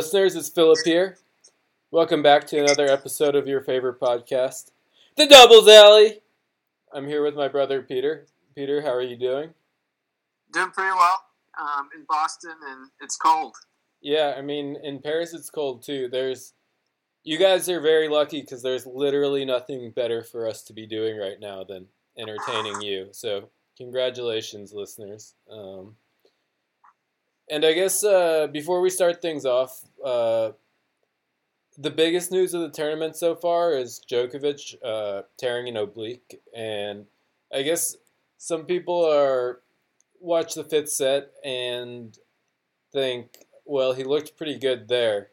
Listeners. It's Philip here. Welcome back to another episode of your favorite podcast, The Doubles Alley. I'm here with my brother Peter. Peter, how are you doing? Doing pretty well. Um, in Boston, and it's cold. Yeah, I mean, in Paris it's cold too. There's, you guys are very lucky because there's literally nothing better for us to be doing right now than entertaining you. So, congratulations, listeners. Um, and I guess uh, before we start things off, uh, the biggest news of the tournament so far is Djokovic uh, tearing an oblique, and I guess some people are watch the fifth set and think, well, he looked pretty good there.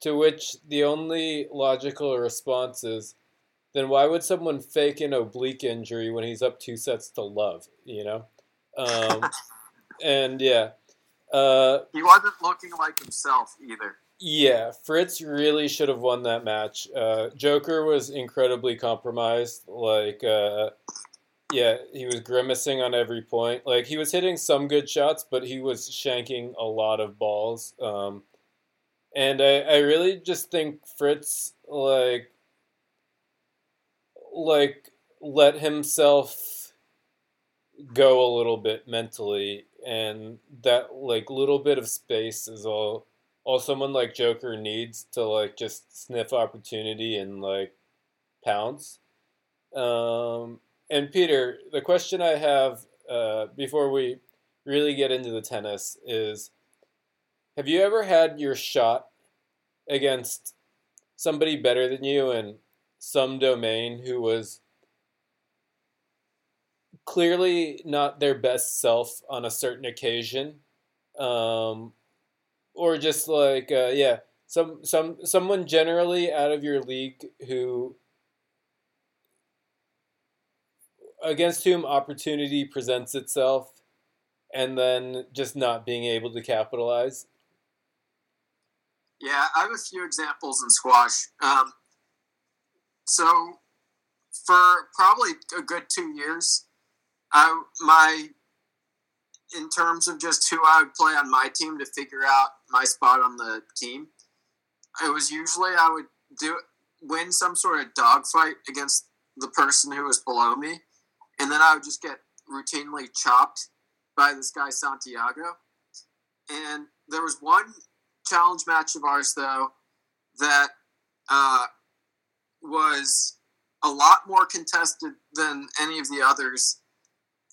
To which the only logical response is, then why would someone fake an oblique injury when he's up two sets to love? You know, um, and yeah. Uh, he wasn't looking like himself either. Yeah, Fritz really should have won that match. Uh, Joker was incredibly compromised. Like, uh, yeah, he was grimacing on every point. Like, he was hitting some good shots, but he was shanking a lot of balls. Um, and I, I really just think Fritz, like, like, let himself go a little bit mentally and that like little bit of space is all all someone like Joker needs to like just sniff opportunity and like pounce. Um, and Peter, the question I have uh, before we really get into the tennis is: Have you ever had your shot against somebody better than you in some domain who was clearly not their best self on a certain occasion, um, or just like uh, yeah, some some someone generally out of your league who against whom opportunity presents itself, and then just not being able to capitalize. Yeah, I have a few examples in squash. Um, so, for probably a good two years, I my in terms of just who I would play on my team to figure out my spot on the team, it was usually I would do win some sort of dogfight against the person who was below me, and then I would just get routinely chopped by this guy Santiago. And there was one challenge match of ours though that uh, was a lot more contested than any of the others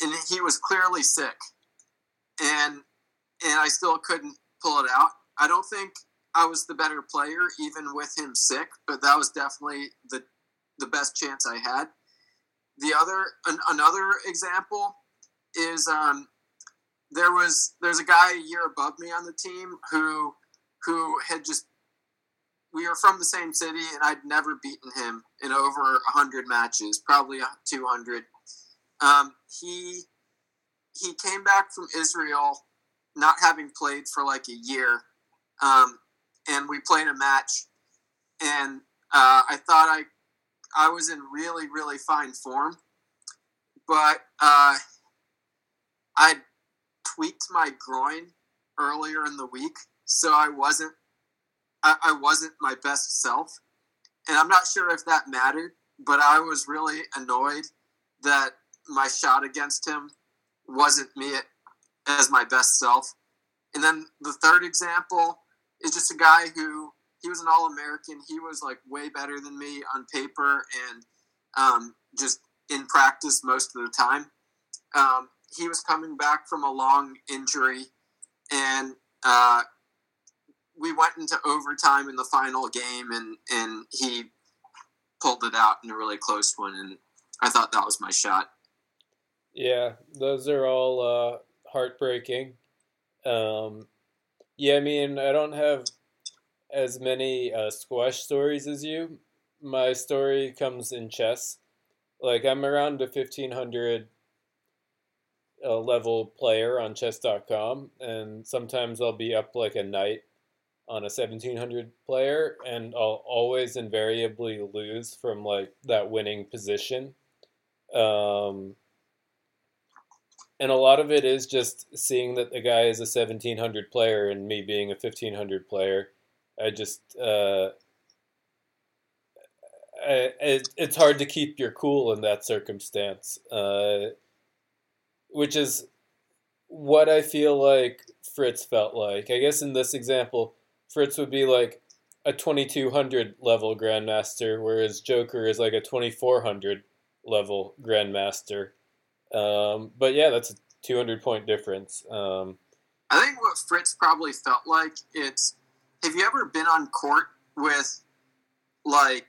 and he was clearly sick, and and I still couldn't pull it out. I don't think I was the better player even with him sick, but that was definitely the the best chance I had. The other an, another example is um, there was there's a guy a year above me on the team who who had just we were from the same city and I'd never beaten him in over 100 matches, probably 200. Um, he he came back from Israel, not having played for like a year, um, and we played a match, and uh, I thought I I was in really really fine form, but uh, I tweaked my groin earlier in the week, so I wasn't I, I wasn't my best self, and I'm not sure if that mattered, but I was really annoyed that my shot against him wasn't me as my best self. And then the third example is just a guy who he was an All American. He was like way better than me on paper and um, just in practice most of the time. Um, he was coming back from a long injury, and uh, we went into overtime in the final game, and and he pulled it out in a really close one, and I thought that was my shot. Yeah, those are all uh, heartbreaking. Um, yeah, I mean, I don't have as many uh, squash stories as you. My story comes in chess. Like, I'm around a 1500 uh, level player on chess.com, and sometimes I'll be up like a knight on a 1700 player, and I'll always invariably lose from like that winning position. Um, and a lot of it is just seeing that the guy is a 1700 player and me being a 1500 player. I just uh, I, it, it's hard to keep your cool in that circumstance, uh, which is what I feel like Fritz felt like. I guess in this example, Fritz would be like a 2200 level grandmaster, whereas Joker is like a 2400 level grandmaster. Um, but yeah, that's a 200 point difference. Um, I think what Fritz probably felt like it's have you ever been on court with like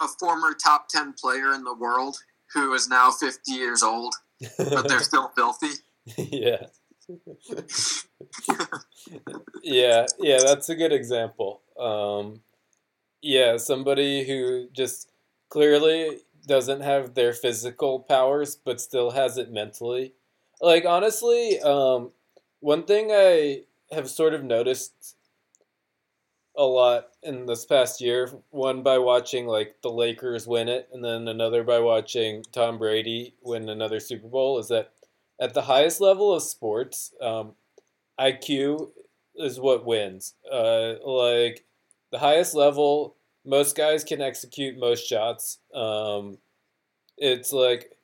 a former top 10 player in the world who is now 50 years old, but they're still filthy? yeah. yeah, yeah, that's a good example. Um, yeah, somebody who just clearly doesn't have their physical powers, but still has it mentally. Like honestly, um, one thing I have sort of noticed a lot in this past year. One by watching like the Lakers win it, and then another by watching Tom Brady win another Super Bowl. Is that at the highest level of sports, um, IQ is what wins. Uh, like the highest level, most guys can execute most shots. Um, it's like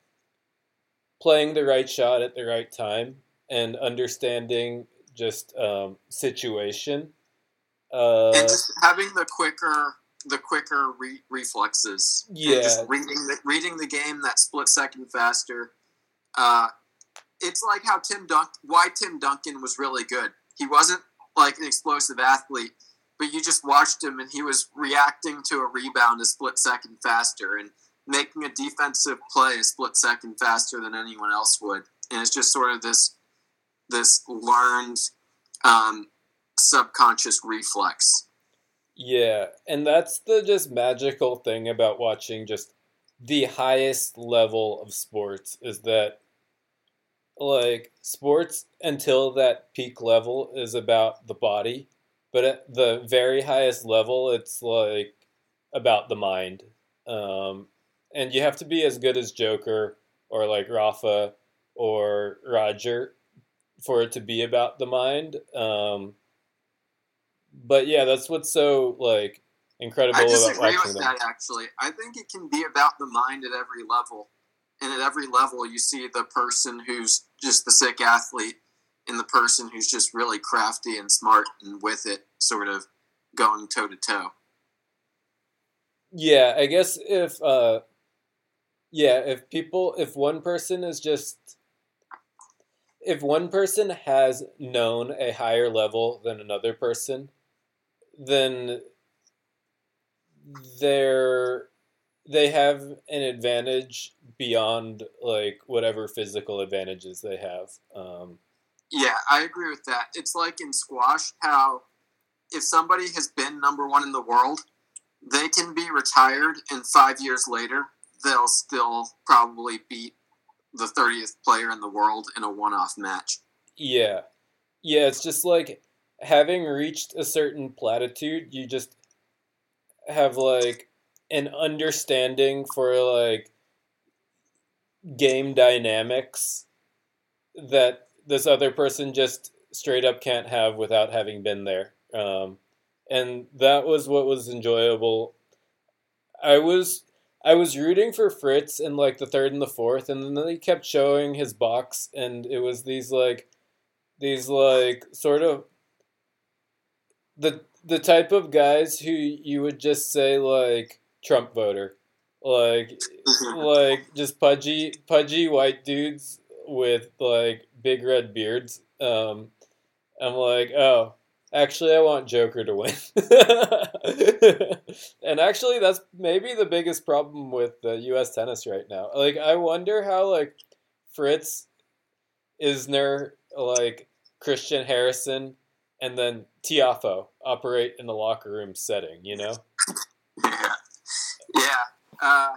playing the right shot at the right time and understanding just um, situation uh, and just having the quicker the quicker re- reflexes. Yeah, just reading the reading the game that split second faster. Uh, it's like how Tim Dunk why Tim Duncan was really good. He wasn't like an explosive athlete, but you just watched him and he was reacting to a rebound a split second faster and making a defensive play a split second faster than anyone else would. And it's just sort of this this learned um, subconscious reflex. Yeah, and that's the just magical thing about watching just the highest level of sports is that like sports until that peak level is about the body, but at the very highest level it's like about the mind. Um, and you have to be as good as Joker or like Rafa or Roger for it to be about the mind. Um, but yeah, that's what's so like incredible. I disagree with them. that. Actually, I think it can be about the mind at every level, and at every level, you see the person who's just the sick athlete, and the person who's just really crafty and smart and with it, sort of going toe to toe. Yeah, I guess if uh, yeah, if people, if one person is just if one person has known a higher level than another person, then they're they have an advantage beyond like whatever physical advantages they have. Um, yeah, I agree with that. It's like in squash how if somebody has been number one in the world, they can be retired, and five years later, they'll still probably beat the 30th player in the world in a one off match. Yeah. Yeah, it's just like having reached a certain platitude, you just have like an understanding for like game dynamics that this other person just straight up can't have without having been there. Um, and that was what was enjoyable. I was I was rooting for Fritz in like the third and the fourth, and then they kept showing his box, and it was these like these like sort of the the type of guys who you would just say like Trump voter, like like just pudgy pudgy white dudes with like big red beards. Um, I'm like, oh, actually, I want Joker to win. and actually, that's maybe the biggest problem with the U.S. tennis right now. Like, I wonder how like Fritz, Isner, like Christian Harrison, and then Tiafoe operate in the locker room setting, you know? yeah. Yeah. Uh,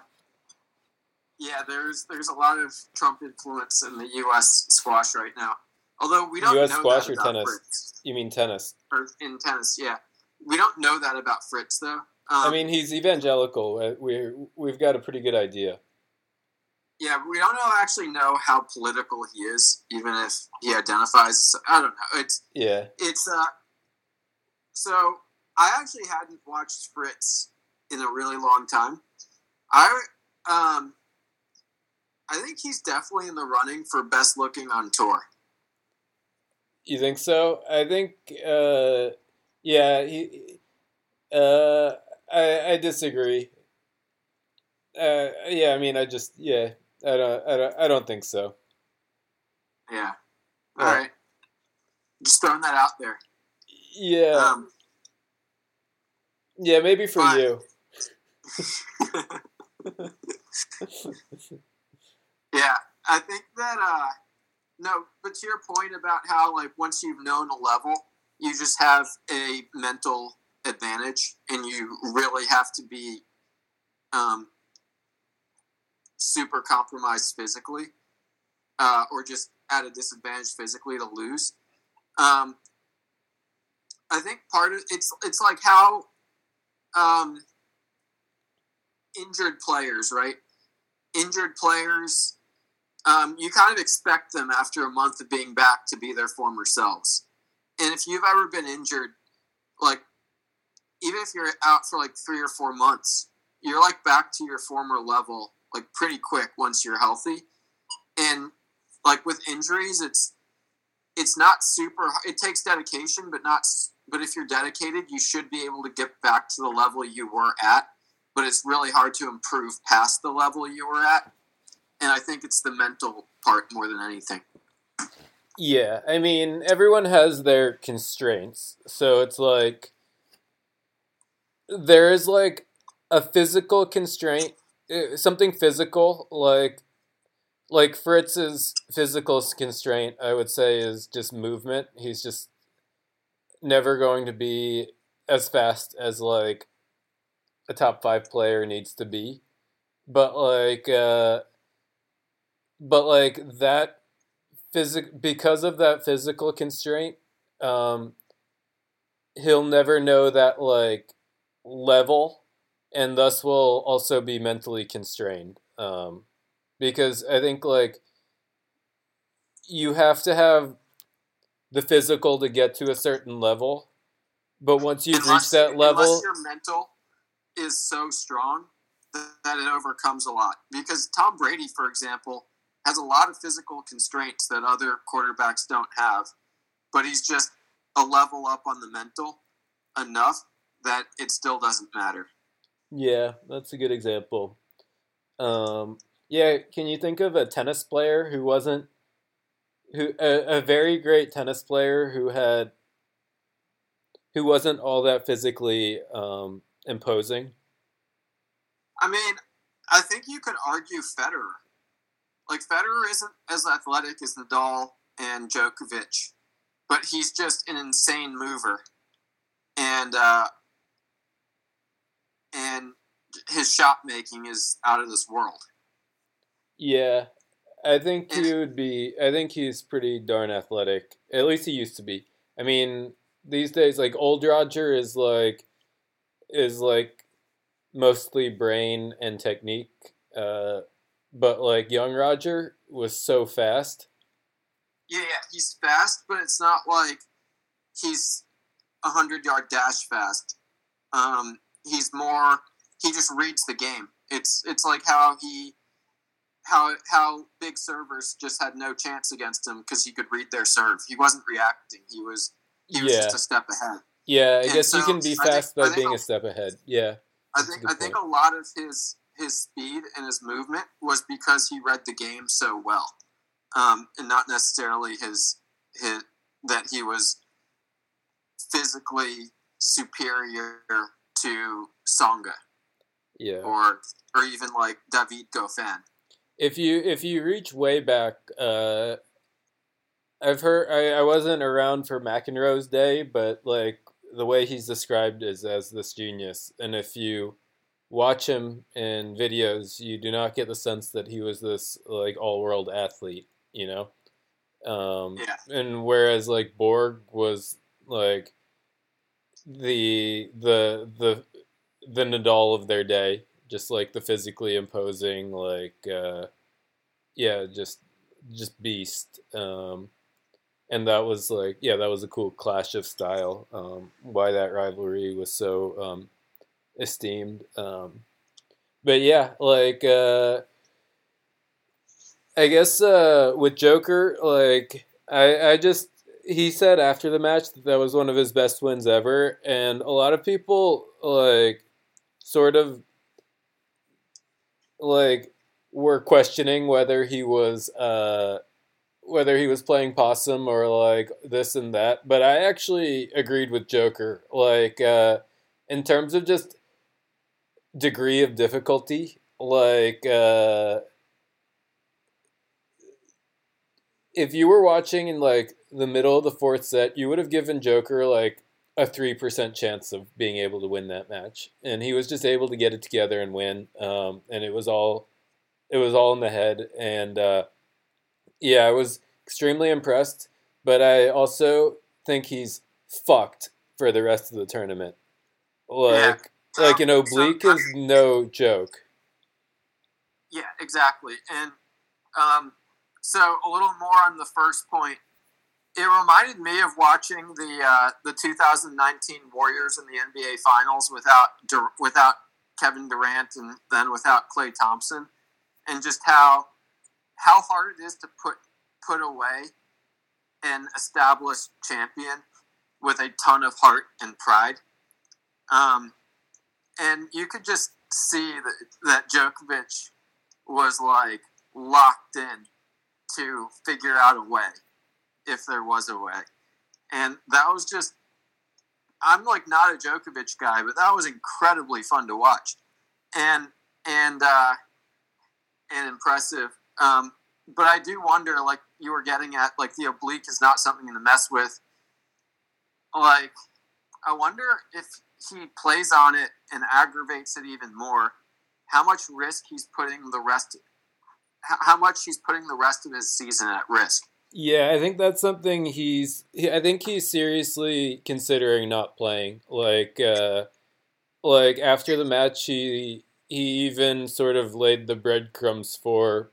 yeah, there's there's a lot of Trump influence in the U.S. squash right now. Although we don't U.S. know squash that or tennis? Fritz. You mean tennis? Or in tennis, yeah. We don't know that about Fritz, though. Um, I mean, he's evangelical. Uh, we we've got a pretty good idea. Yeah, we don't know actually know how political he is, even if he identifies. I don't know. It's Yeah. it's uh. So I actually hadn't watched Fritz in a really long time. I um. I think he's definitely in the running for best looking on tour. You think so? I think, uh, yeah, he, uh, I, I disagree. Uh, yeah, I mean, I just, yeah, I don't, I don't, I don't think so. Yeah. All Yeah. right. Just throwing that out there. Yeah, Um, yeah, maybe for but- you. Yeah, I think that uh no, but to your point about how like once you've known a level, you just have a mental advantage and you really have to be um super compromised physically uh, or just at a disadvantage physically to lose. Um I think part of it's it's like how um injured players, right? Injured players um, you kind of expect them after a month of being back to be their former selves. And if you've ever been injured, like even if you're out for like three or four months, you're like back to your former level like pretty quick once you're healthy. And like with injuries, it's it's not super. It takes dedication, but not. But if you're dedicated, you should be able to get back to the level you were at. But it's really hard to improve past the level you were at and I think it's the mental part more than anything. Yeah, I mean, everyone has their constraints. So it's like there is like a physical constraint, uh, something physical like like Fritz's physical constraint, I would say is just movement. He's just never going to be as fast as like a top 5 player needs to be. But like uh but like that physic because of that physical constraint um he'll never know that like level and thus will also be mentally constrained um because i think like you have to have the physical to get to a certain level but once you've reached that level unless your mental is so strong that it overcomes a lot. Because Tom Brady, for example, has a lot of physical constraints that other quarterbacks don't have, but he's just a level up on the mental enough that it still doesn't matter. Yeah, that's a good example. Um, yeah, can you think of a tennis player who wasn't who a, a very great tennis player who had who wasn't all that physically um, imposing? I mean, I think you could argue Federer. Like Federer isn't as athletic as Nadal and Djokovic, but he's just an insane mover, and uh, and his shot making is out of this world. Yeah, I think he would be. I think he's pretty darn athletic. At least he used to be. I mean, these days, like old Roger is like is like mostly brain and technique. Uh, but like young Roger was so fast. Yeah, yeah, he's fast, but it's not like he's a hundred yard dash fast. Um, he's more. He just reads the game. It's it's like how he how how big servers just had no chance against him because he could read their serve. He wasn't reacting. He was he was Yeah, just a step ahead. yeah. I and guess you can be I think- fast by being I'll- a step ahead. Yeah, I think I think point. a lot of his his speed and his movement was because he read the game so well, um, and not necessarily his his that he was physically superior to Tsonga yeah. or or even like David Goffin. if you if you reach way back, uh, I've heard I, I wasn't around for McEnroe's day, but like the way he's described is as this genius, and if you watch him in videos, you do not get the sense that he was this like all world athlete, you know. Um, Yeah. and whereas like Borg was like the the the the Nadal of their day, just like the physically imposing, like uh, yeah, just just beast. Um, and that was like yeah, that was a cool clash of style. Um, why that rivalry was so um, esteemed. Um, but yeah, like uh, I guess uh, with Joker, like I I just he said after the match that that was one of his best wins ever, and a lot of people like sort of like were questioning whether he was uh whether he was playing possum or like this and that but i actually agreed with joker like uh in terms of just degree of difficulty like uh if you were watching in like the middle of the fourth set you would have given joker like a 3% chance of being able to win that match. And he was just able to get it together and win um, and it was all it was all in the head. And uh, yeah i was extremely impressed but i also think he's fucked for the rest of the tournament. Like. Like an Um, oblique so- is no joke Yeah, exactly. And um, so a little more on the first point. It reminded me of watching the uh, the 2019 Warriors in the NBA Finals without without Kevin Durant and then without Klay Thompson, and just how how hard it is to put put away an established champion with a ton of heart and pride. Um, and you could just see that, that Djokovic was like locked in to figure out a way if there was a way. And that was just I'm like not a Djokovic guy, but that was incredibly fun to watch. And and uh and impressive. Um but I do wonder like you were getting at like the oblique is not something to mess with. Like I wonder if he plays on it and aggravates it even more how much risk he's putting the rest how much he's putting the rest of his season at risk. Yeah, I think that's something he's. I think he's seriously considering not playing. Like, uh, like after the match, he he even sort of laid the breadcrumbs for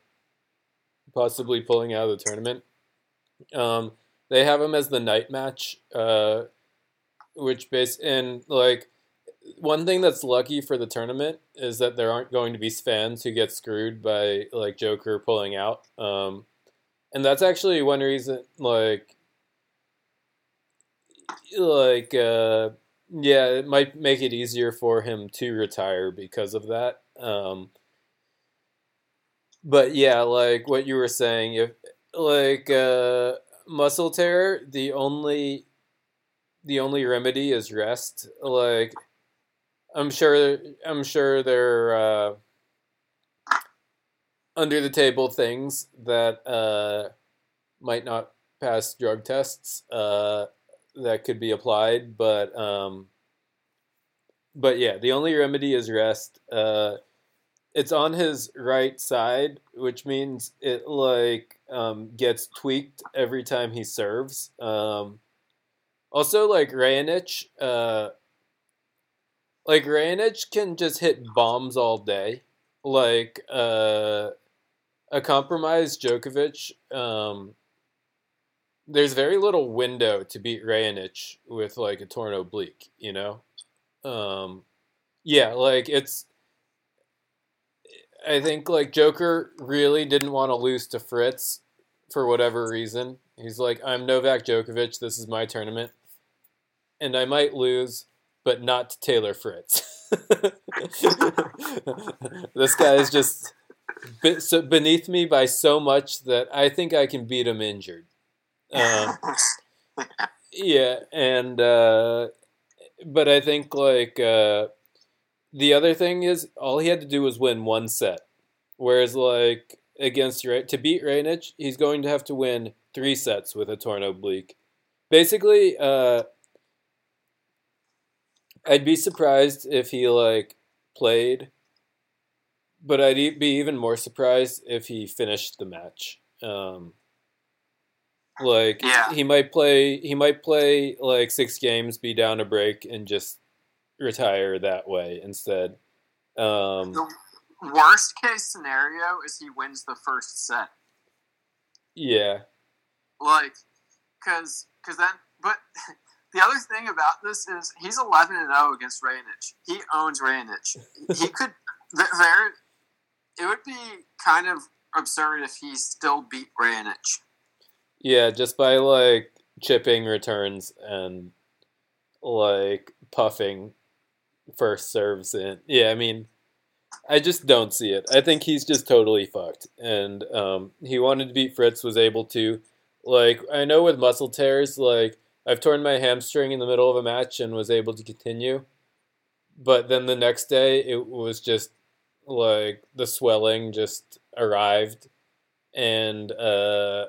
possibly pulling out of the tournament. Um, they have him as the night match, uh, which base and like one thing that's lucky for the tournament is that there aren't going to be fans who get screwed by like Joker pulling out. Um, and that's actually one reason like like uh yeah it might make it easier for him to retire because of that um but yeah like what you were saying if like uh muscle tear the only the only remedy is rest like i'm sure i'm sure there are uh under the table things that uh, might not pass drug tests uh, that could be applied, but um, but yeah, the only remedy is rest. Uh, it's on his right side, which means it like um, gets tweaked every time he serves. Um, also, like Raonic, uh, like Raonic can just hit bombs all day. Like uh, a compromised Djokovic, um, there's very little window to beat Raonic with like a torn oblique, you know? Um, yeah, like it's. I think like Joker really didn't want to lose to Fritz for whatever reason. He's like, I'm Novak Djokovic. This is my tournament, and I might lose, but not to Taylor Fritz. this guy is just beneath me by so much that I think I can beat him injured. Um, yeah, and uh, but I think like uh, the other thing is all he had to do was win one set, whereas like against Ra- to beat Raonic, he's going to have to win three sets with a torn oblique. Basically, uh, I'd be surprised if he like played, but I'd be even more surprised if he finished the match. Um, like Yeah. he might play, he might play like six games, be down a break, and just retire that way instead. Um, The, worst case scenario is he wins the first set. Yeah. Like, cause, cause then, but the other thing about this is he's eleven and zero against Raonic. He owns Raonic. he could there. It would be kind of absurd if he still beat Raonic. Yeah, just by like chipping returns and like puffing first serves in. Yeah, I mean, I just don't see it. I think he's just totally fucked. And um, he wanted to beat Fritz, was able to. Like, I know with muscle tears, like, I've torn my hamstring in the middle of a match and was able to continue. But then the next day, it was just like the swelling just arrived. And uh,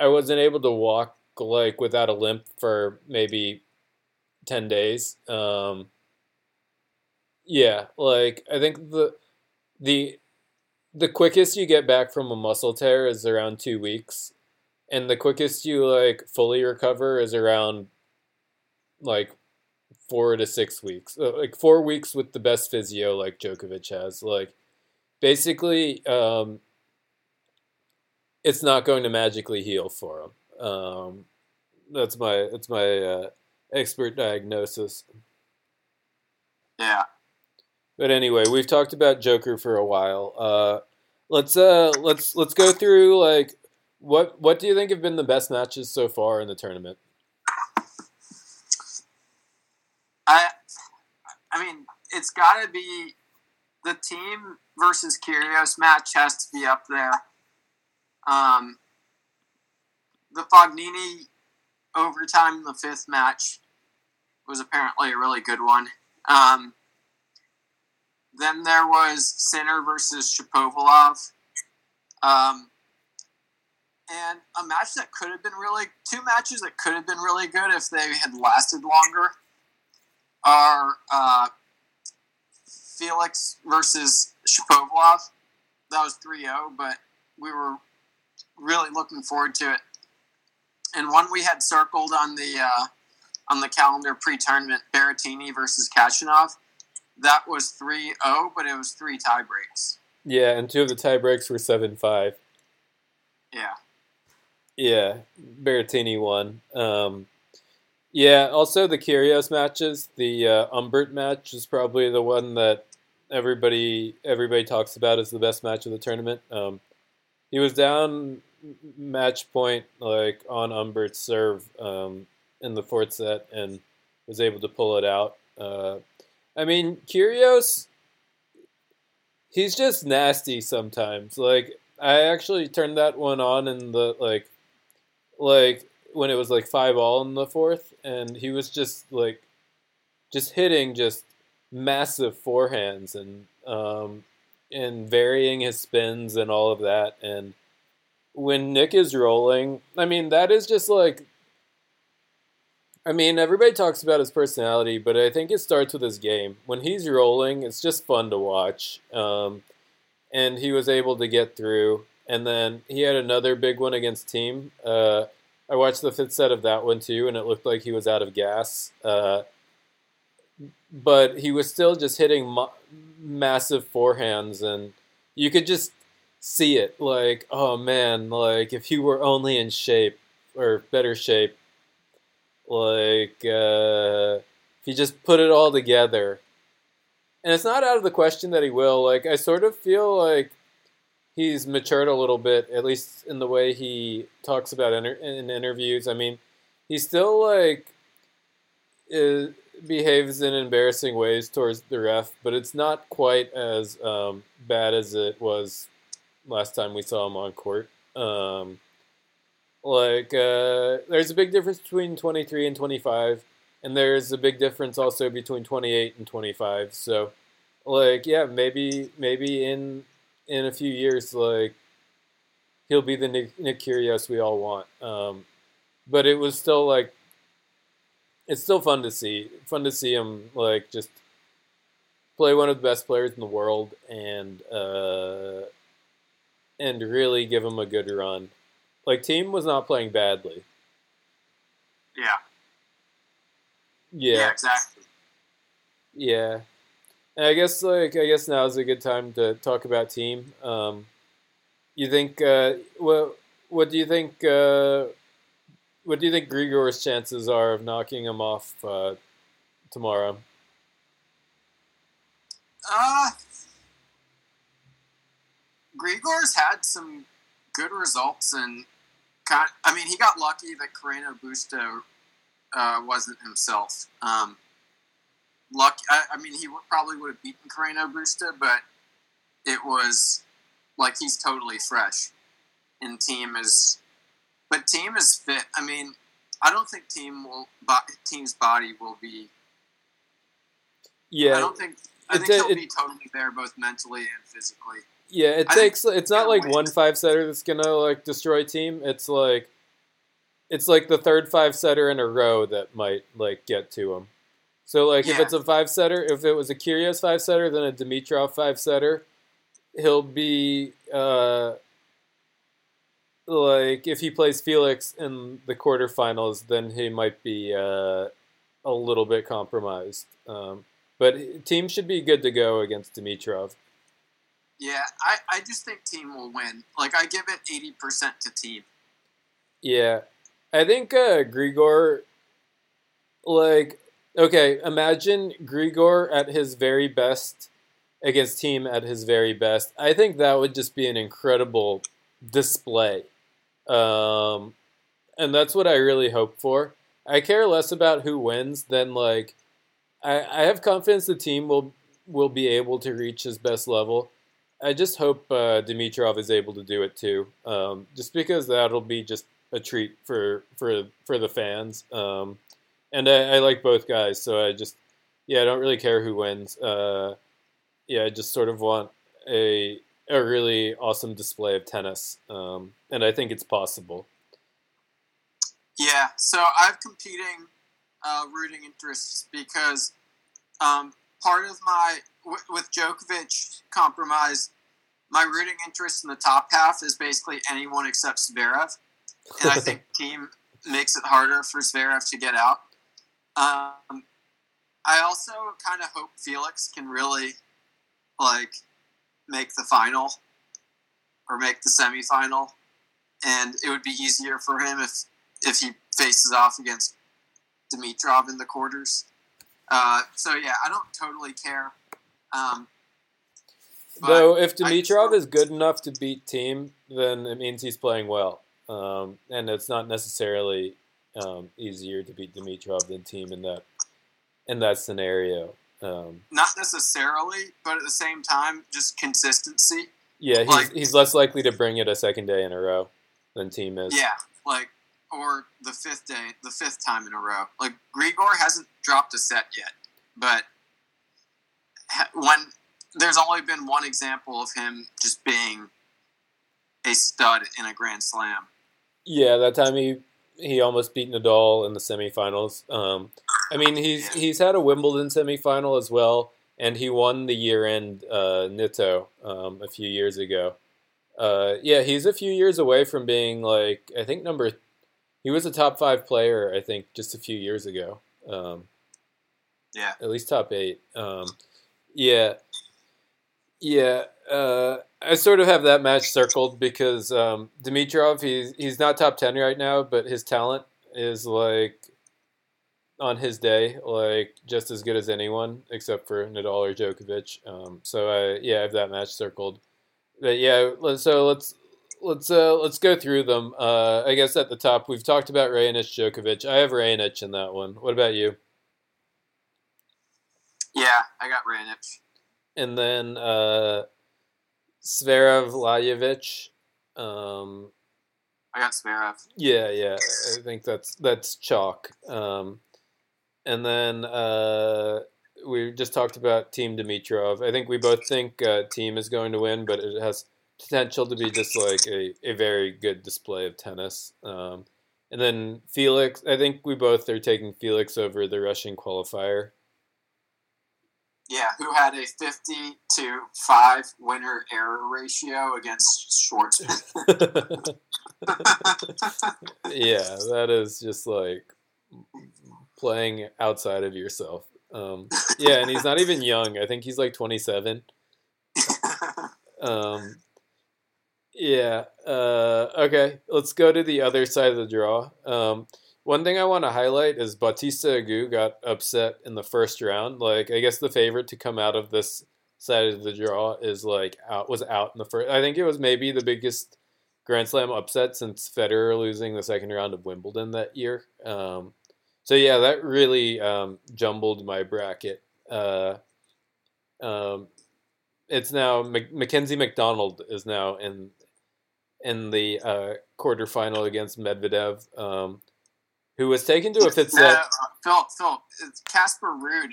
I wasn't able to walk like without a limp for maybe 10 days. Um, yeah, like I think the the the quickest you get back from a muscle tear is around 2 weeks and the quickest you like fully recover is around like 4 to 6 weeks. Uh, like 4 weeks with the best physio like Djokovic has. Like basically um it's not going to magically heal for him. Um, that's my that's my uh, expert diagnosis. Yeah. But anyway, we've talked about Joker for a while. Uh, let's uh, let's let's go through like what what do you think have been the best matches so far in the tournament? I I mean, it's got to be the Thiem versus Kyrgios match has to be up there. Um, the Fognini overtime in the fifth match was apparently a really good one. Um, then there was Sinner versus Shapovalov. Um, and a match that could have been really two matches that could have been really good if they had lasted longer are uh, Felix versus Shapovalov. That was 3-0, but we were really looking forward to it. And one we had circled on the uh, on the calendar pre-tournament, Berrettini versus Khachanov that was 3 0, but it was three tie breaks. Yeah, and two of the tie breaks were 7 5. Yeah. Yeah, Berrettini won. Um, yeah, also the Kyrgios matches. The uh, Humbert match is probably the one that everybody everybody talks about as the best match of the tournament. Um, he was down match point like on Humbert's serve um, in the fourth set and was able to pull it out. Uh, I mean, Kyrgios, he's just nasty sometimes. Like I actually turned that one on in the like, like when it was like five all in the fourth, and he was just like, just hitting just massive forehands and um, and varying his spins and all of that. And when Nick is rolling, I mean that is just like I mean, everybody talks about his personality, but I think it starts with his game. When he's rolling, it's just fun to watch. Um, and he was able to get through. And then he had another big one against Thiem. Uh, I watched the fifth set of that one too, and it looked like he was out of gas. Uh, but he was still just hitting ma- massive forehands, and you could just see it. Like, oh man, like if he were only in shape or better shape, like, uh, if he just put it all together. And it's not out of the question that he will. Like, I sort of feel like he's matured a little bit, at least in the way he talks about inter- in interviews. I mean, he still, like, is, behaves in embarrassing ways towards the ref, but it's not quite as um, bad as it was last time we saw him on court. Um, like, uh, there's a big difference between 23 and 25, and there's a big difference also between 28 and 25. So, like, yeah, maybe maybe in in a few years, like, he'll be the Nick, Nick Kyrgios we all want. Um, but it was still like, it's still fun to see. Fun to see him like just play one of the best players in the world and uh, and really give him a good run. Like Thiem was not playing badly. Yeah. Yeah. Yeah, exactly. Yeah. And I guess like I guess now is a good time to talk about Thiem. Um, you think uh, what what do you think uh, what do you think Grigor's chances are of knocking him off uh, tomorrow? Uh, Grigor's had some good results, and I mean, he got lucky that Carreno Busta uh, wasn't himself. Um, luck. I, I mean, he w- probably would have beaten Carreno Busta, but it was like he's totally fresh, and Thiem is, but Thiem is fit. I mean, I don't think Thiem will bo- Thiem's body will be. Yeah, I don't think. I think he'll it- be totally there, both mentally and physically. Yeah, it I takes. It's not like one five setter that's gonna like destroy Thiem. It's like, it's like the third five setter in a row that might like get to him. So like if it's a five setter, if it was a Kyrgios five setter, then a Dimitrov five setter, he'll be uh like if he plays Felix in the quarterfinals, then he might be uh a little bit compromised. Um, but Thiem should be good to go against Dimitrov. Yeah, I, I just think Thiem will win. Like I give it eighty percent to Thiem. Yeah, I think uh, Grigor, like, okay, imagine Grigor at his very best against Thiem at his very best. I think that would just be an incredible display, um, and that's what I really hope for. I care less about who wins than like, I, I have confidence the Thiem will will be able to reach his best level. I just hope uh, Dimitrov is able to do it too, um, just because that'll be just a treat for for for the fans. Um, and I, I like both guys, so I just yeah, I don't really care who wins. Uh, yeah, I just sort of want a a really awesome display of tennis, um, and I think it's possible. Yeah, so I have competing uh, rooting interests because um, part of my w- with Djokovic compromise, my rooting interest in the top half is basically anyone except Zverev, and I think Thiem makes it harder for Zverev to get out. Um, I also kind of hope Felix can really like make the final or make the semifinal, and it would be easier for him if if he faces off against Dimitrov in the quarters. Uh, so yeah, I don't totally care. Um, Though, if Dimitrov is good enough to beat Thiem, then it means he's playing well, um, and it's not necessarily um, easier to beat Dimitrov than Thiem in that in that scenario. Um, not necessarily, but at the same time, just consistency. yeah, he's, Like- he's less likely to bring it a second day in a row than Thiem is. Yeah, like or the fifth day, the fifth time in a row. Like Grigor hasn't dropped a set yet, but when there's only been one example of him just being a stud in a Grand Slam. Yeah, that time he he almost beat Nadal in the semifinals. Um, I mean, he's he's had a Wimbledon semifinal as well, and he won the year-end uh, Nitto um, a few years ago. Uh, yeah, he's a few years away from being like I think number. He was a top five player, I think, just a few years ago. Um, Yeah. at least top eight. Um, yeah, yeah. Uh, I sort of have that match circled because um, Dimitrov, he's he's not top ten right now, but his talent is like on his day, like just as good as anyone except for Nadal or Djokovic. Um, so I yeah, I have that match circled. But yeah, so let's let's uh, let's go through them. Uh, I guess at the top we've talked about Raonic, Djokovic. I have Raonic in that one. What about you? Yeah, I got Raonic. And then uh, Zverev Lajovic. Um, I got Zverev. yeah, yeah, I think that's that's chalk. Um, and then uh, we just talked about Thiem Dimitrov. I think we both think uh, Thiem is going to win, but it has potential to be just like a, a very good display of tennis. Um, and then Felix, I think we both are taking Felix over the Russian qualifier. Yeah, who had a 50 to 5 winner error ratio against Schwartzman. yeah, that is just like playing outside of yourself. Um, yeah, and he's not even young. I think he's like 27. Um, yeah. Uh, okay, let's go to the other side of the draw. Um, one thing I want to highlight is Bautista Agut got upset in the first round. Like, I guess the favorite to come out of this side of the draw is like out was out in the first. I think it was maybe the biggest Grand Slam upset since Federer losing the second round of Wimbledon that year. Um, so yeah, that really um, jumbled my bracket. Uh, um, it's now Mackenzie McDonald is now in in the uh, quarterfinal against Medvedev, um, who was taken to a fifth set. Uh, Phil, Phil, Casper Ruud.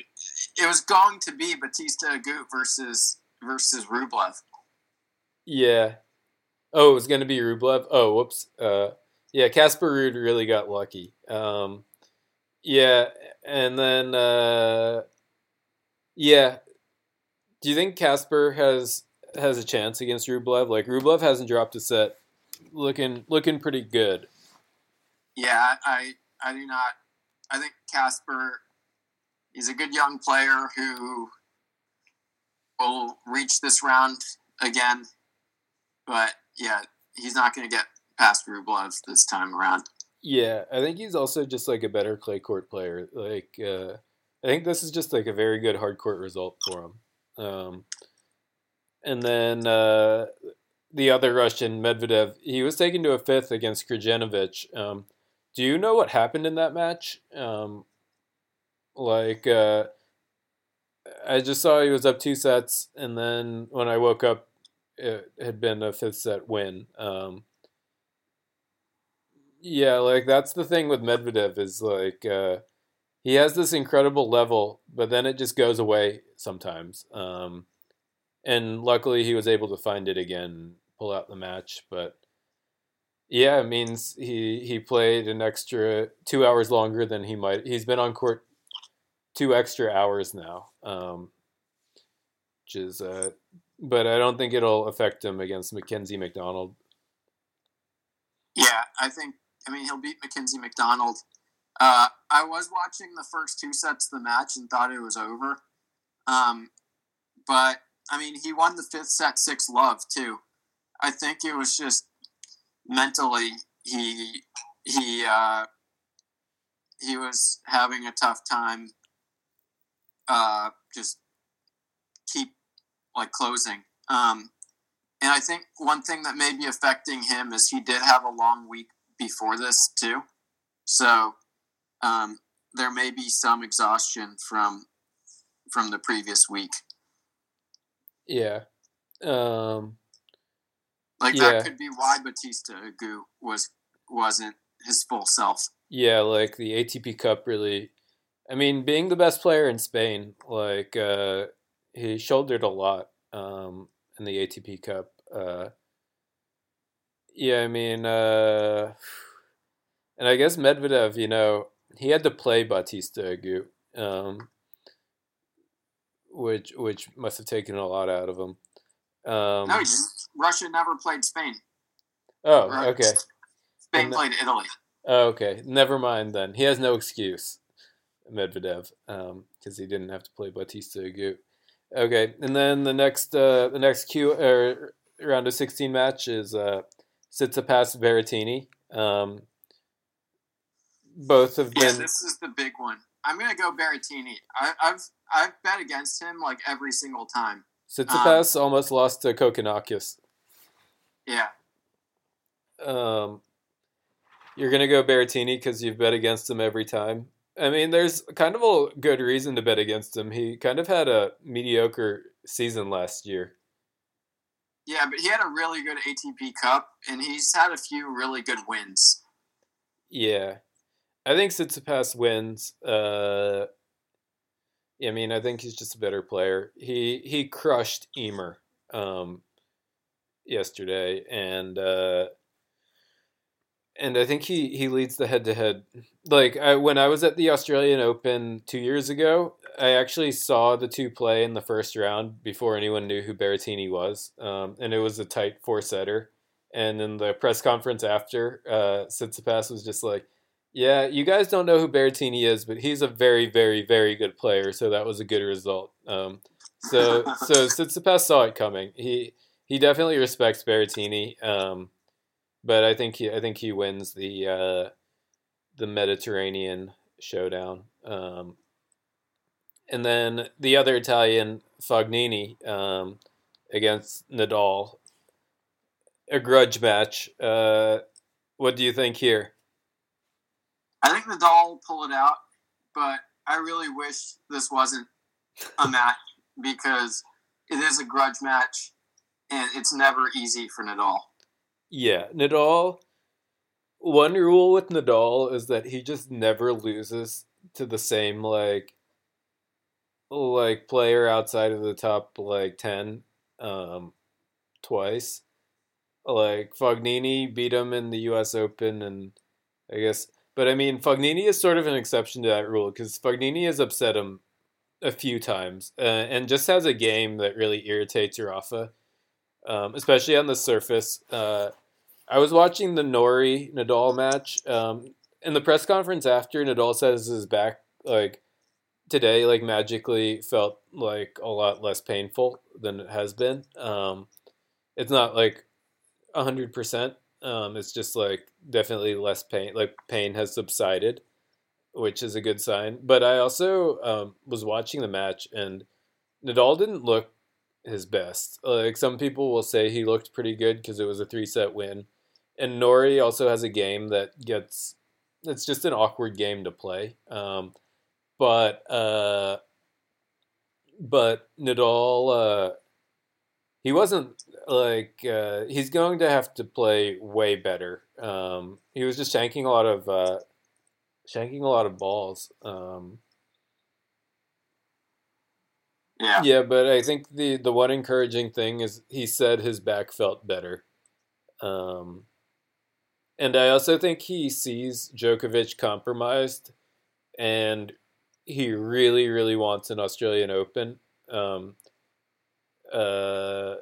It was going to be Bautista Agut versus versus Rublev. Yeah. Oh, it was going to be Rublev. Oh, whoops. Uh, yeah, Casper Ruud really got lucky. Um, yeah, and then uh, yeah, do you think Casper has has a chance against Rublev? Like Rublev hasn't dropped a set, looking looking pretty good. Yeah, I I do not. I think Casper, he's a good young player who will reach this round again, but yeah, he's not going to get past Rublev this time around. Yeah, I think he's also just like a better clay court player. Like, uh, I think this is just like a very good hard court result for him. Um, and then uh, the other Russian, Medvedev, he was taken to a fifth against Krajinovic. Um, do you know what happened in that match? Um, like, uh, I just saw he was up two sets, and then when I woke up, it had been a fifth set win. Um, yeah, like that's the thing with Medvedev is like uh, he has this incredible level, but then it just goes away sometimes. Um, and luckily, he was able to find it again, pull out the match. But yeah, it means he he played an extra two hours longer than he might. He's been on court two extra hours now, um, which is. Uh, but I don't think it'll affect him against Mackenzie McDonald. Yeah, I think. I mean, he'll beat Mackenzie McDonald uh, I was watching the first two sets of the match and thought it was over. Um, but I mean, he won the fifth set six love too. I think it was just mentally he he uh, he was having a tough time. Uh, just keep like closing. Um, and I think one thing that may be affecting him is he did have a long week before this too. So um, there may be some exhaustion from from the previous week. Yeah. Um, like yeah. that could be why Bautista Agut was wasn't his full self. Yeah, like the ATP Cup really. I mean, being the best player in Spain, like uh, he shouldered a lot um, in the ATP Cup. Uh, yeah, I mean, uh, and I guess Medvedev, you know, he had to play Bautista Agut, um, which which must have taken a lot out of him. Um, no, Russia never played Spain. Oh, right. okay. Spain played Italy. Oh, okay. Never mind then. He has no excuse, Medvedev, because um, he didn't have to play Bautista Agut. Okay, and then the next uh, the next Q er, round of sixteen match is uh, Tsitsipas Berrettini. Um, both have been. Yeah, this is the big one. I'm gonna go Berrettini. I, have I've bet against him like every single time. Tsitsipas um, almost lost to Kokkinakis. Yeah. Um, you're gonna go Berrettini because you've bet against him every time. I mean, there's kind of a good reason to bet against him. He kind of had a mediocre season last year. Yeah, but he had a really good ATP Cup, and he's had a few really good wins. Yeah, I think Tsitsipas wins. Uh, I mean, I think he's just a better player. He he crushed Ymer. um, yesterday, and uh, and I think he he leads the head to head. Like I, when I was at the Australian Open two years ago, I actually saw the two play in the first round before anyone knew who Berrettini was, um, and it was a tight four setter. And in the press conference after, uh, Tsitsipas was just like Yeah, you guys don't know who Berrettini is, but he's a very, very, very good player. So that was a good result. Um, so so Tsitsipas saw it coming. He he definitely respects Berrettini, um, but I think he I think he wins the uh, the Mediterranean showdown. Um, and then the other Italian, Fognini, um, against Nadal, a grudge match. Uh, what do you think here? I think Nadal will pull it out, but I really wish this wasn't a match because it is a grudge match it's never easy for Nadal. Yeah, Nadal. One rule with Nadal is that he just never loses to the same like like player outside of the top like 10 um twice. Like Fognini beat him in the US Open and I guess but I mean Fognini is sort of an exception to that rule cuz Fognini has upset him a few times uh, and just has a game that really irritates Rafa. Um, especially on the surface. Uh, I was watching the Norrie Nadal match. Um, in the press conference after, Nadal says his back like today like magically felt like a lot less painful than it has been. Um, it's not like hundred percent. Um, it's just like definitely less pain. Like pain has subsided, which is a good sign. But I also um, was watching the match and Nadal didn't look his best. Like some people will say he looked pretty good because it was a three set win. And Norrie also has a game that gets it's just an awkward game to play. Um, but uh, but Nadal, uh, he wasn't like uh, he's going to have to play way better. Um, he was just shanking a lot of uh, shanking a lot of balls. Um, Yeah. yeah, but I think the the one encouraging thing is he said his back felt better. Um, and I also think he sees Djokovic compromised, and he really, really wants an Australian Open, um, uh,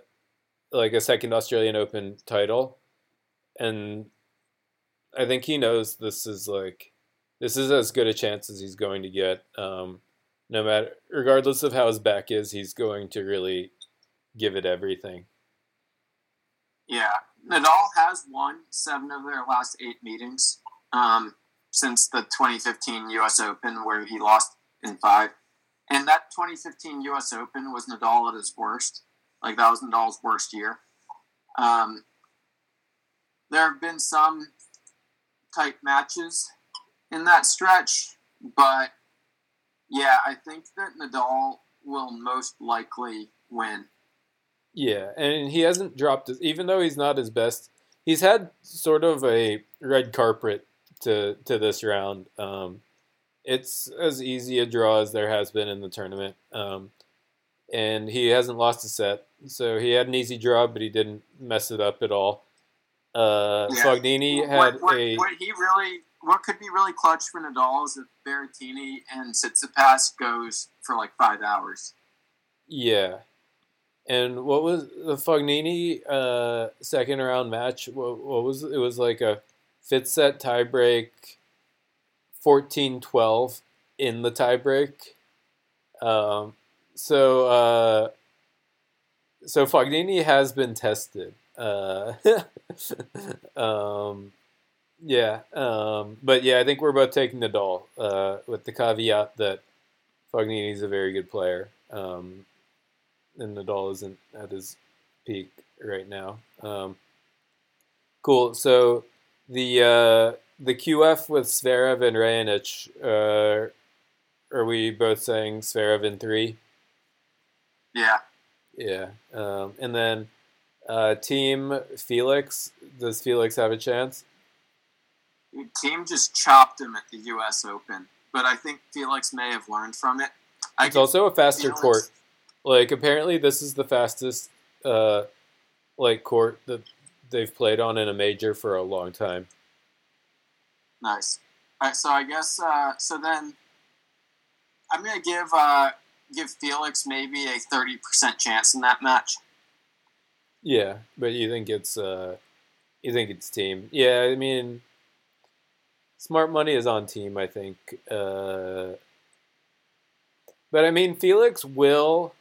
like a second Australian Open title, and I think he knows this is like this is as good a chance as he's going to get. Um, no matter, regardless of how his back is, he's going to really give it everything. Yeah, Nadal has won seven of their last eight meetings um, since the 2015 U.S. Open, where he lost in five. And that 2015 U.S. Open was Nadal at his worst. Like that was Nadal's worst year. Um, there have been some tight matches in that stretch, but yeah, I think that Nadal will most likely win. Yeah, and he hasn't dropped his, even though he's not his best. He's had sort of a red carpet to to this round. Um, it's as easy a draw as there has been in the tournament, um, and he hasn't lost a set. So he had an easy draw, but he didn't mess it up at all. Uh, Yeah. Fognini what, had what, a what he really what could be really clutch for Nadal is if Berrettini and Tsitsipas goes for like five hours. Yeah. And what was the Fognini uh, second round match? What, what was it? was like a fifth set tiebreak, 14-12 in the tiebreak. Um, so uh, so Fognini has been tested. Uh, um, yeah, um, but yeah, I think we're both taking Nadal uh, with the caveat that Fognini is a very good player. Um, and Nadal isn't at his peak right now. Um, cool. So the uh, the QF with Zverev and Raonic, uh, are we both saying Zverev in three? Yeah, Yeah. Um, and then uh, Thiem Felix. Does Felix have a chance? Team just chopped him at the U.S. Open, but I think Felix may have learned from it. I It's also a faster Felix- court. Like apparently this is the fastest uh, like court that they've played on in a major for a long time. Nice. All right, so I guess uh, so. Then I'm gonna give uh, give Felix maybe a thirty percent chance in that match. Yeah, but you think it's uh you think it's Thiem. Yeah, I mean smart money is on Thiem. I think, uh, but I mean, Felix will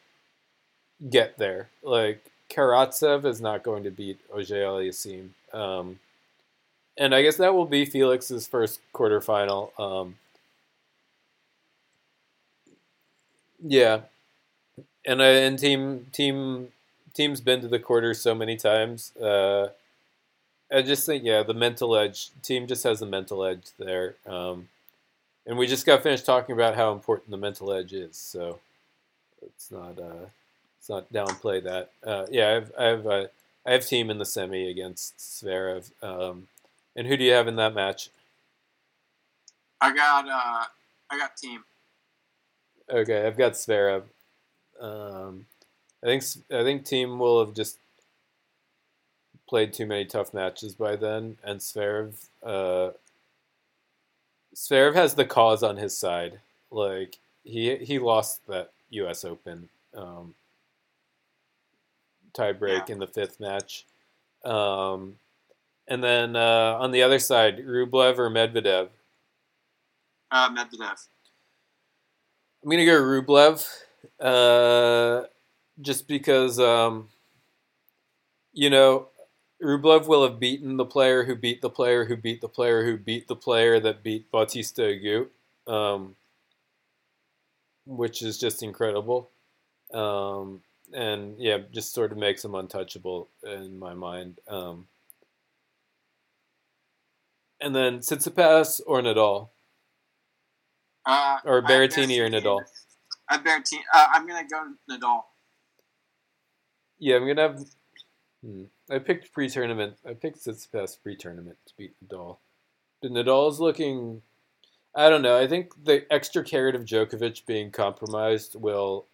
get there. Like Karatsev is not going to beat Auger Aliassime. Um, and I guess that will be Felix's first quarterfinal. Um, yeah, and I, and Thiem Thiem Thiem's been to the quarter so many times. Uh, I just think yeah, the mental edge Thiem just has the mental edge there. Um, and we just got finished talking about how important the mental edge is. So it's not uh, it's not downplay that. Uh, yeah, I have I have uh, I have Thiem in the semi against Zverev. Um, and who do you have in that match? I got uh, I got Thiem. Okay, I've got Zverev. Um, I think I think Thiem will have just played too many tough matches by then, and Zverev, uh, has the cause on his side. Like he he lost that U.S. Open um, tiebreak yeah. in the fifth match. Um, and then uh, on the other side, Rublev or Medvedev? Uh, Medvedev. I'm gonna go Rublev, uh, just because um, you know Rublev will have beaten the player who beat the player who beat the player who beat the player that beat Bautista Agut, um, which is just incredible. Um, and yeah, just sort of makes him untouchable in my mind. Um, and then Tsitsipas or Nadal, uh, or Berrettini or Nadal. I Berrettini. Uh, I'm gonna go Nadal. Yeah, I'm gonna have. Hmm, I picked pre-tournament. I picked Tsitsipas pre-tournament to beat Nadal. But Nadal's looking. I don't know. I think the extra carrot of Djokovic being compromised will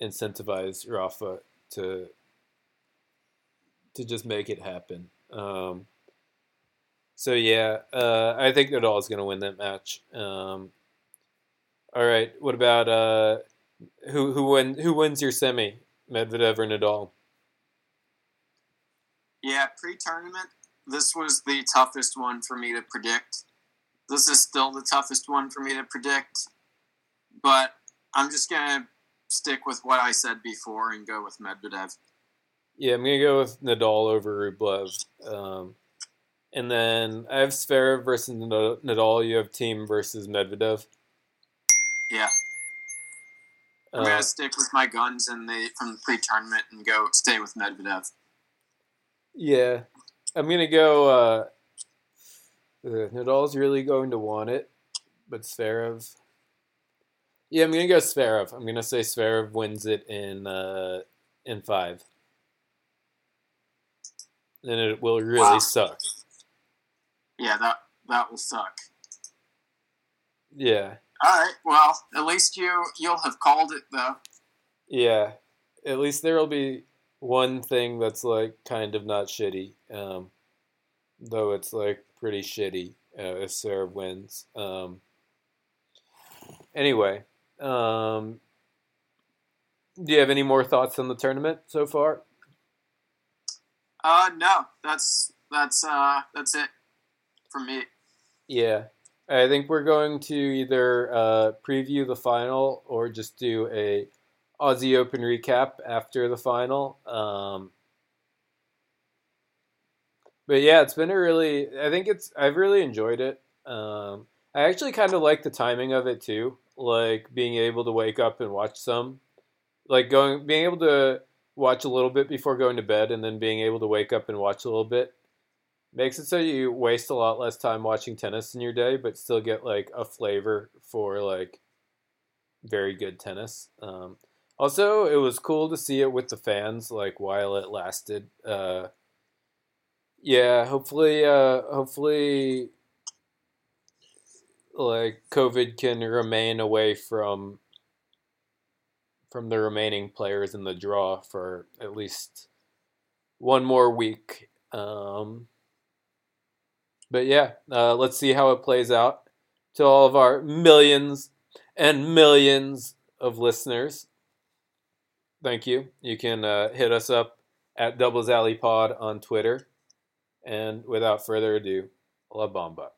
incentivize Rafa to to just make it happen. Um, so yeah, uh, I think Nadal is going to win that match. Um, all right, what about uh, who who win who wins your semi, Medvedev or Nadal? Yeah, pre-tournament, this was the toughest one for me to predict. This is still the toughest one for me to predict, but I'm just gonna stick with what I said before and go with Medvedev. Yeah, I'm gonna go with Nadal over Rublev. Um, and then I have Zverev versus Nadal. You have Thiem versus Medvedev. Yeah. I'm uh, gonna stick with my guns in the from the pre-tournament and go stay with Medvedev. Yeah, I'm gonna go. Uh, Nadal's really going to want it, but Zverev. Yeah, I'm gonna go Zverev. I'm gonna say Zverev wins it in uh, in five. And it will really wow. suck. Yeah, that that will suck. Yeah. All right. Well, at least you you'll have called it though. Yeah. At least there will be one thing that's like kind of not shitty. Um, though it's like pretty shitty uh, if Sarah wins. Um, anyway, um, do you have any more thoughts on the tournament so far? Uh, no. That's that's uh that's it for me. Yeah. I think we're going to either uh, preview the final or just do a Aussie Open recap after the final. Um, but yeah, it's been a really. I think it's. I've really enjoyed it. Um, I actually kind of like the timing of it too, like being able to wake up and watch some, like going, being able to watch a little bit before going to bed, and then being able to wake up and watch a little bit makes it so you waste a lot less time watching tennis in your day, but still get like a flavor for like very good tennis. Um, also, it was cool to see it with the fans, like while it lasted. Uh, yeah, hopefully, uh, hopefully, like COVID can remain away from from the remaining players in the draw for at least one more week. Um, but yeah, uh, let's see how it plays out to all of our millions and millions of listeners. Thank you. You can uh, hit us up at Doubles Alley Pod on Twitter. And without further ado, La Bamba.